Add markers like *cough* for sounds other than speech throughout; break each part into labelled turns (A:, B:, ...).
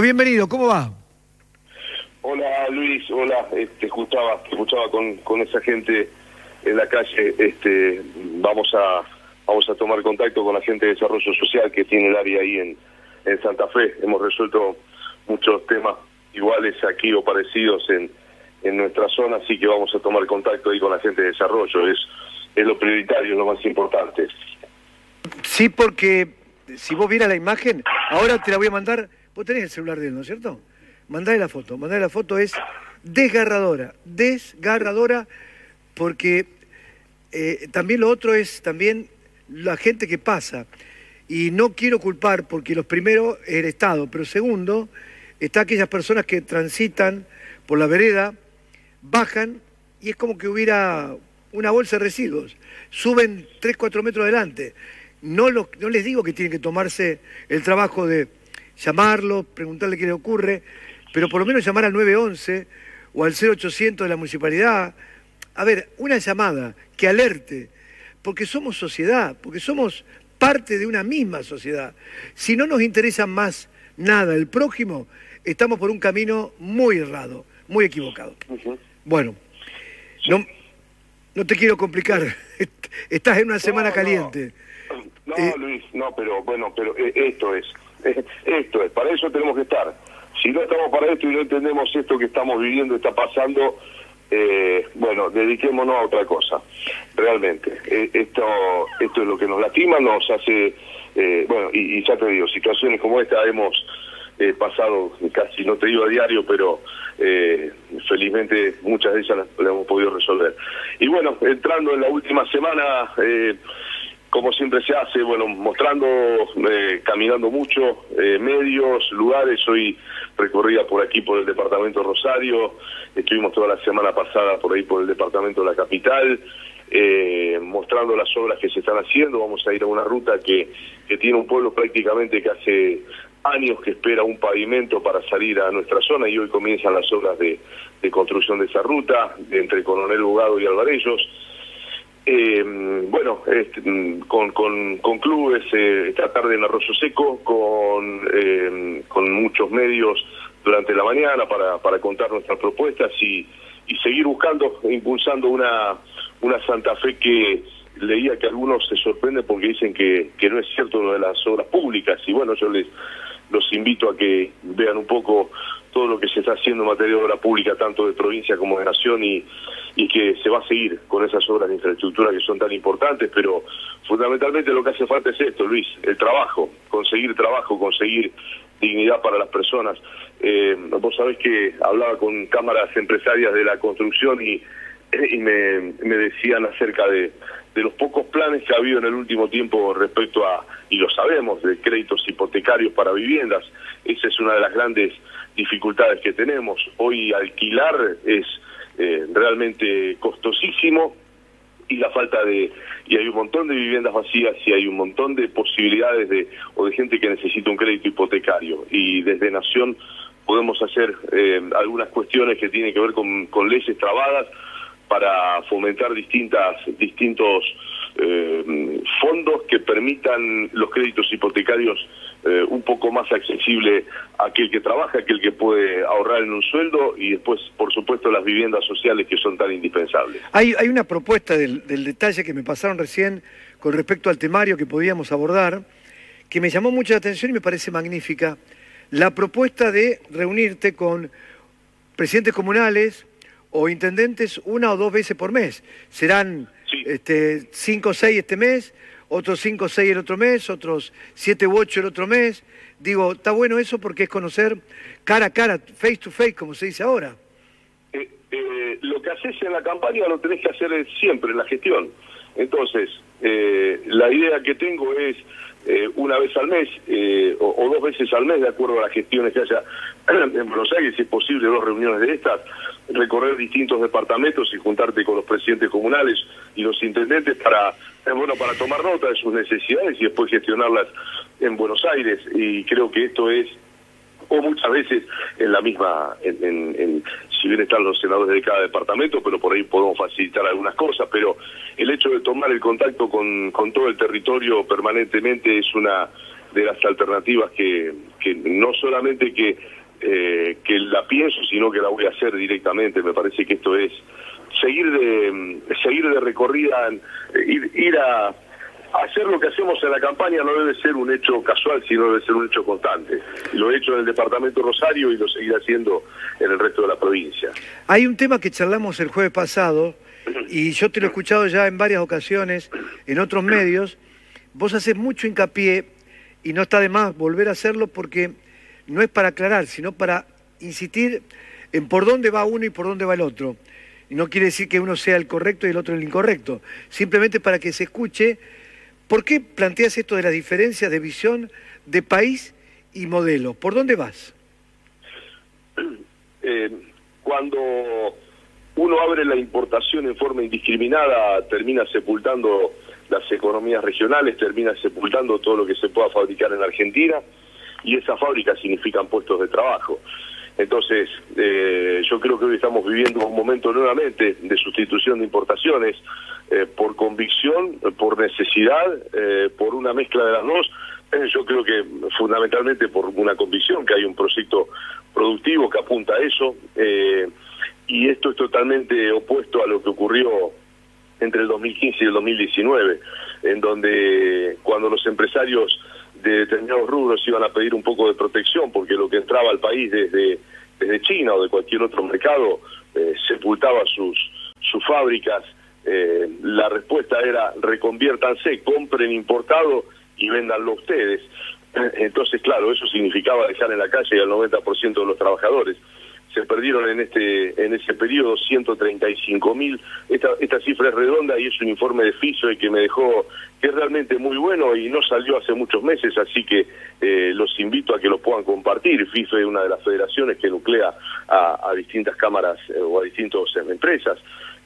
A: Bienvenido, ¿cómo va?
B: Hola Luis, hola, te este, escuchaba, escuchaba con, con esa gente en la calle, este, vamos a vamos a tomar contacto con la gente de desarrollo social que tiene el área ahí en, en Santa Fe, hemos resuelto muchos temas iguales aquí o parecidos en, en nuestra zona, así que vamos a tomar contacto ahí con la gente de desarrollo, es, es lo prioritario, es lo más importante.
A: Sí, porque si vos vieras la imagen, ahora te la voy a mandar, vos tenés el celular de él, ¿no es cierto? Mandale la foto, mandale la foto, es desgarradora, desgarradora, porque eh, también lo otro es también la gente que pasa. Y no quiero culpar, porque los primeros es el Estado, pero segundo, está aquellas personas que transitan por la vereda, bajan y es como que hubiera una bolsa de residuos. Suben 3, 4 metros adelante. No, no les digo que tienen que tomarse el trabajo de llamarlo, preguntarle qué le ocurre, pero por lo menos llamar al 911 o al 0800 de la municipalidad. A ver, una llamada que alerte, porque somos sociedad, porque somos parte de una misma sociedad. Si no nos interesa más nada el prójimo, estamos por un camino muy errado, muy equivocado. Bueno, no, no te quiero complicar, *laughs* estás en una semana caliente.
B: No, eh, Luis, no, pero bueno, pero eh, esto es, *laughs* esto es, para eso tenemos que estar. Si no estamos para esto y no entendemos esto que estamos viviendo, está pasando, eh, bueno, dediquémonos a otra cosa, realmente. esto, esto es lo que nos lastima, nos hace, bueno, y, ya te digo, situaciones como esta hemos pasado casi, no te digo a diario, pero felizmente muchas de ellas las, hemos podido resolver. Y bueno, entrando en la última semana, eh, como siempre se hace, bueno, mostrando, eh, caminando mucho, eh, medios, lugares. Hoy recorría por aquí, por el departamento Rosario, estuvimos toda la semana pasada por ahí, por el departamento de la capital, eh, mostrando las obras que se están haciendo. Vamos a ir a una ruta que, que tiene un pueblo prácticamente que hace años que espera un pavimento para salir a nuestra zona y hoy comienzan las obras de, construcción de esa ruta, entre Coronel Bugado y Alvarellos. Eh, bueno, este, con, con, con, clubes eh, esta tarde en Arroyo Seco, con, eh, con muchos medios durante la mañana para, para contar nuestras propuestas y, y seguir buscando, impulsando una, una Santa Fe que leía que algunos se sorprenden porque dicen que, que no es cierto lo de las obras públicas. Y bueno, yo les los invito a que vean un poco todo lo que se está haciendo en materia de obra pública, tanto de provincia como de nación, y, y que se va a seguir con esas obras de infraestructura que son tan importantes, pero fundamentalmente lo que hace falta es esto, Luis, el trabajo, conseguir trabajo, conseguir dignidad para las personas. Eh, vos sabés que hablaba con cámaras empresarias de la construcción y, y me, me decían acerca de, de los pocos planes que ha habido en el último tiempo respecto a, y lo sabemos, de créditos hipotecarios para viviendas. Esa es una de las grandes dificultades que tenemos. Hoy alquilar es eh, realmente costosísimo y la falta de y hay un montón de viviendas vacías y hay un montón de posibilidades de o de gente que necesita un crédito hipotecario y desde Nación podemos hacer eh, algunas cuestiones que tienen que ver con, con leyes trabadas para fomentar distintas distintos eh, fondos que permitan los créditos hipotecarios eh, un poco más accesible a aquel que trabaja, aquel que puede ahorrar en un sueldo y después, por supuesto, las viviendas sociales que son tan indispensables.
A: Hay, hay una propuesta del, del detalle que me pasaron recién con respecto al temario que podíamos abordar, que me llamó mucha atención y me parece magnífica. La propuesta de reunirte con presidentes comunales, o intendentes una o dos veces por mes. Serán este, cinco o seis este mes, otros cinco o seis el otro mes, otros siete u ocho el otro mes. Digo, está bueno eso porque es conocer cara a cara, face to face, como se dice ahora.
B: Eh, eh, lo que haces en la campaña lo tenés que hacer siempre, en la gestión. Entonces, eh, la idea que tengo es eh, una vez al mes eh, o, dos veces al mes, de acuerdo a las gestiones que haya *clears throat* en Buenos Aires, si es posible, dos reuniones de estas, recorrer distintos departamentos y juntarte con los presidentes comunales y los intendentes para, eh, bueno, para tomar nota de sus necesidades y después gestionarlas en Buenos Aires. Y creo que esto es o muchas veces en la misma, en, si bien están los senadores de cada departamento, pero por ahí podemos facilitar algunas cosas, pero el hecho de tomar el contacto con, con todo el territorio permanentemente es una de las alternativas que, que no solamente que, eh, que la pienso, sino que la voy a hacer directamente. Me parece que esto es seguir de, seguir de recorrida, ir, ir a hacer lo que hacemos en la campaña no debe ser un hecho casual, sino debe ser un hecho constante. Lo he hecho en el departamento Rosario y lo seguiré haciendo en el resto de la provincia.
A: Hay un tema que charlamos el jueves pasado y yo te lo he escuchado ya en varias ocasiones en otros medios. Vos haces mucho hincapié y no está de más volver a hacerlo porque no es para aclarar, sino para insistir en por dónde va uno y por dónde va el otro. Y no quiere decir que uno sea el correcto y el otro el incorrecto, simplemente para que se escuche ¿Por qué planteas esto de las diferencias de visión de país y modelo? ¿Por dónde vas? *clears throat*
B: Eh, cuando uno abre la importación en forma indiscriminada, termina sepultando las economías regionales, termina sepultando todo lo que se pueda fabricar en Argentina y esas fábricas significan puestos de trabajo. Entonces, eh, yo creo que hoy estamos viviendo un momento nuevamente de sustitución de importaciones eh, por convicción, por necesidad, eh, por una mezcla de las dos. yo creo que fundamentalmente por una convicción, que hay un proyecto productivo que apunta a eso, y esto es totalmente opuesto a lo que ocurrió entre el 2015 y el 2019, en donde cuando los empresarios de determinados rubros iban a pedir un poco de protección porque lo que entraba al país desde, desde China o de cualquier otro mercado eh, sepultaba sus, sus fábricas. Eh, la respuesta era reconviértanse, compren importado y véndanlo ustedes. Entonces, claro, eso significaba dejar en la calle al 90% de los trabajadores se perdieron en este en ese periodo 135 mil. Esta, esta cifra es redonda y es un informe de FISO y que me dejó que es realmente muy bueno y no salió hace muchos meses, así que eh, los invito a que lo puedan compartir. FISO es una de las federaciones que nuclea a, distintas cámaras eh, o a distintas empresas.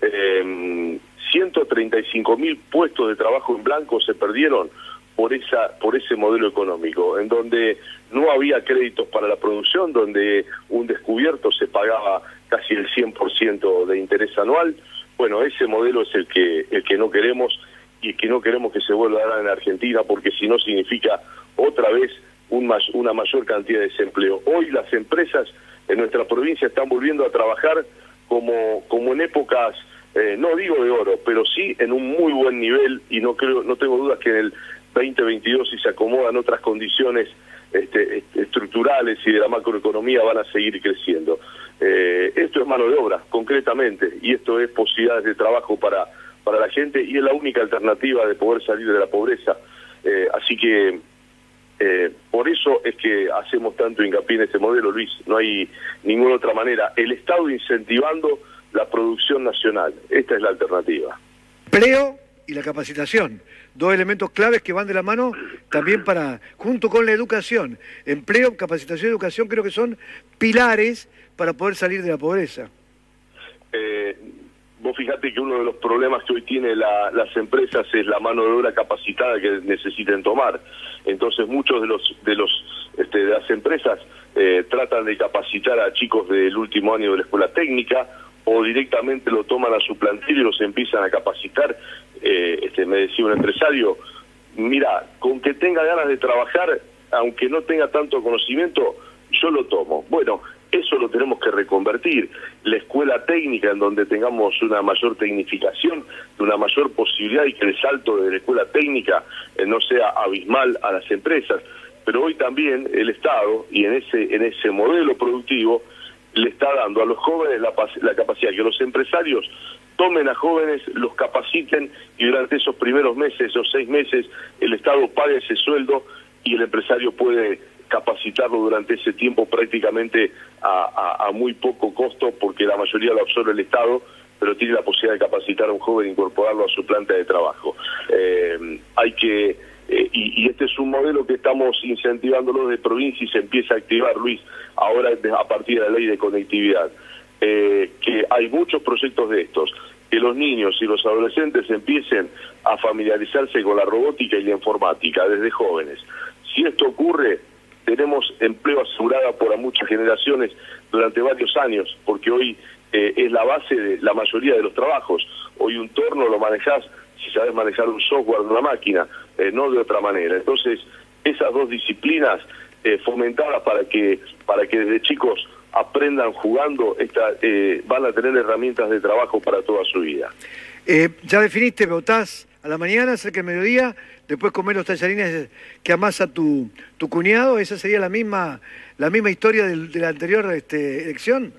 B: Eh, 135 mil puestos de trabajo en blanco se perdieron por esa por ese modelo económico en donde no había créditos para la producción donde un descubierto se pagaba casi el 100% de interés anual. Bueno ese modelo es el que el que no queremos y que no queremos que se vuelva a dar en Argentina porque si no significa otra vez un una mayor cantidad de desempleo. Hoy las empresas en nuestra provincia están volviendo a trabajar como como en épocas eh, no digo de oro, pero sí en un muy buen nivel y no creo, no tengo dudas que en el 2022 si se acomodan otras condiciones este, estructurales y de la macroeconomía van a seguir creciendo. Eh, esto es mano de obra, concretamente, y esto es posibilidades de trabajo para, para la gente y es la única alternativa de poder salir de la pobreza. Eh, así que eh, por eso es que hacemos tanto hincapié en este modelo, Luis. No hay ninguna otra manera. El Estado incentivando la producción nacional. Esta es la alternativa.
A: Y la capacitación dos elementos claves que van de la mano también para, junto con la educación, empleo, capacitación y educación, creo que son pilares para poder salir de la pobreza.
B: Eh, vos fíjate que uno de los problemas que hoy tiene las empresas es la mano de obra capacitada que necesiten tomar. Entonces muchos de los de los este, de las empresas eh, tratan de capacitar a chicos del último año de la escuela técnica o directamente lo toman a su plantel y los empiezan a capacitar. Eh, este, me decía un empresario, mira, con que tenga ganas de trabajar, aunque no tenga tanto conocimiento, yo lo tomo. Bueno, eso lo tenemos que reconvertir. La escuela técnica en donde tengamos una mayor tecnificación, una mayor posibilidad y que el salto de la escuela técnica eh, no sea abismal a las empresas. Pero hoy también el Estado, y en ese, en ese modelo productivo, le está dando a los jóvenes la, la capacidad que los empresarios tomen a jóvenes, los capaciten y durante esos primeros meses, esos seis meses, el Estado paga ese sueldo y el empresario puede capacitarlo durante ese tiempo prácticamente a, muy poco costo porque la mayoría lo absorbe el Estado pero tiene la posibilidad de capacitar a un joven e incorporarlo a su planta de trabajo. Eh, hay que eh, y, este es un modelo que estamos incentivando de provincia y se empieza a activar, Luis, ahora a partir de la ley de conectividad. Eh, que hay muchos proyectos de estos, que los niños y los adolescentes empiecen a familiarizarse con la robótica y la informática desde jóvenes. Si esto ocurre, tenemos empleo asegurado por muchas generaciones durante varios años, porque hoy eh, es la base de la mayoría de los trabajos. Hoy un torno lo manejas si sabes manejar un software de una máquina, eh, no de otra manera. Entonces, esas dos disciplinas eh, fomentadas para que, para que desde chicos aprendan jugando, esta, eh, van a tener herramientas de trabajo para toda su vida.
A: Eh, ya definiste, votás a la mañana, cerca del mediodía, después comer los tallarines que amasa tu, tu cuñado, ¿esa sería la misma, la misma historia del- de la anterior este, elección?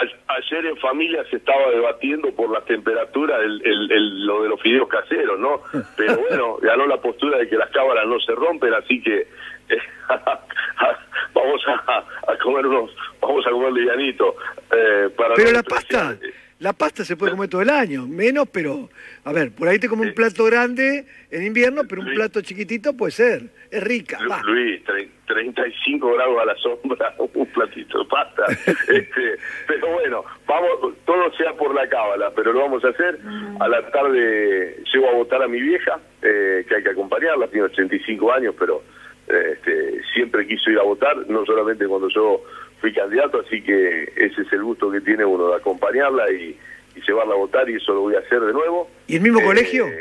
B: A- Ayer en familia se estaba debatiendo por las temperaturas el, el- el- lo de los fideos caseros, ¿no? Pero *laughs* bueno, ganó la postura de que las cábalas no se rompen, así que eh, *laughs* vamos a, a comer unos, vamos a comer livianito. eh, para
A: Pero la pasta, la pasta se puede comer todo el año, menos, pero, a ver, por ahí te come un plato grande en invierno, pero un plato chiquitito puede ser, es rica,
B: Lu-. Luis, tre- 35 grados a la sombra, *laughs* un platito de pasta. *laughs* Este, pero bueno, vamos, todo sea por la cábala, pero lo vamos a hacer. A la tarde llego a votar a mi vieja, eh, que hay que acompañarla, tiene 85 años, pero eh, este, siempre quiso ir a votar, no solamente cuando yo fui candidato, así que ese es el gusto que tiene uno de acompañarla y, y llevarla a votar, y eso lo voy a hacer de nuevo.
A: ¿Y el mismo
B: Eh,
A: colegio?
B: no,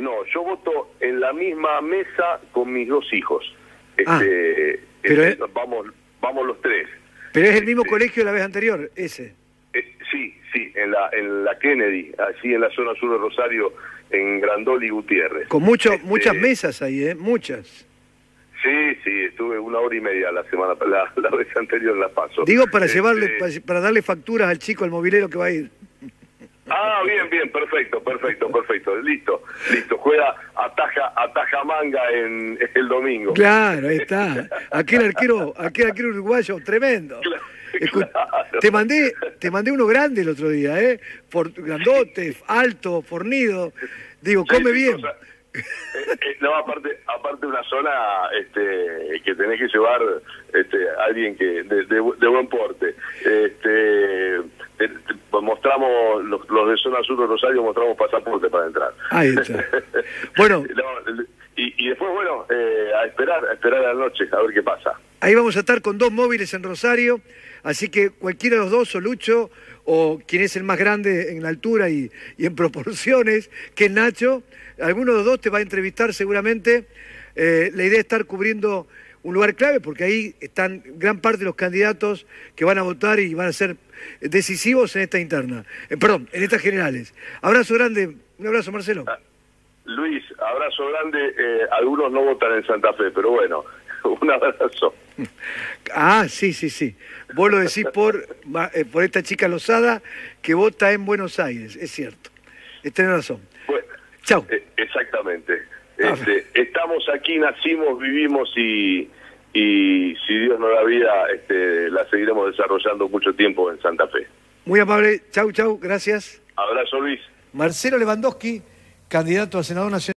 B: no, yo voto en la misma mesa con mis dos hijos.
A: Ah,
B: Este,
A: pero
B: este,
A: es-
B: vamos, vamos los tres.
A: Pero es el mismo
B: este-
A: colegio de la vez anterior, ese.
B: Eh, sí, sí, en la, en la Kennedy, así en la zona sur de Rosario, en Grandol y Gutiérrez.
A: Con mucho,
B: Este,
A: muchas mesas ahí, ¿eh? Muchas.
B: Sí, sí, estuve una hora y media la semana, la, *laughs* la vez anterior la paso.
A: Digo para llevarle, para, para darle facturas al chico, al movilero que va a ir.
B: Ah, bien, bien, perfecto, perfecto, perfecto, listo, listo. Juega ataja, ataja manga en, el domingo.
A: Claro, ahí está. Aquel arquero, aquel arquero uruguayo, tremendo.
B: Claro,
A: Escu-
B: claro.
A: Te mandé, te mandé uno grande el otro día, ¿eh? For- grandote, alto, fornido. Digo, come bien.
B: cosa- eh, *laughs* eh, no, aparte, aparte una zona este, que tenés que llevar este, a alguien que de, de bu- de buen porte. Este, te- te- mostramos, los, los de zona sur de Rosario mostramos pasaporte para entrar.
A: Ahí está. *laughs* Bueno.
B: No, y, y después, bueno, eh, a esperar, a esperar a la noche, a ver qué pasa.
A: Ahí vamos a estar con dos móviles en Rosario, así que cualquiera de los dos, o Lucho, o quien es el más grande en la altura y, en proporciones, que es Nacho, alguno de los dos te va a entrevistar seguramente. Eh, la idea es estar cubriendo un lugar clave, porque ahí están gran parte de los candidatos que van a votar y van a ser decisivos en esta interna, Eh, perdón, en estas generales. Abrazo grande, un abrazo Marcelo.
B: Luis, abrazo grande. eh, algunos no votan en Santa Fe, pero bueno, *laughs* un abrazo.
A: Ah, sí, sí, sí. Vos lo decís por, eh, por esta chica Lozada que vota en Buenos Aires, es cierto. Eh, Tenés razón.
B: Bueno,
A: Chau.
B: eh, exactamente.
A: Ah.
B: Este, estamos aquí, nacimos, vivimos y, y si Dios nos da vida, este, la seguiremos desarrollando mucho tiempo en Santa Fe.
A: Muy amable. Chau, chau. Gracias.
B: Abrazo, Luis.
A: Marcelo Lewandowski, candidato a senador nacional.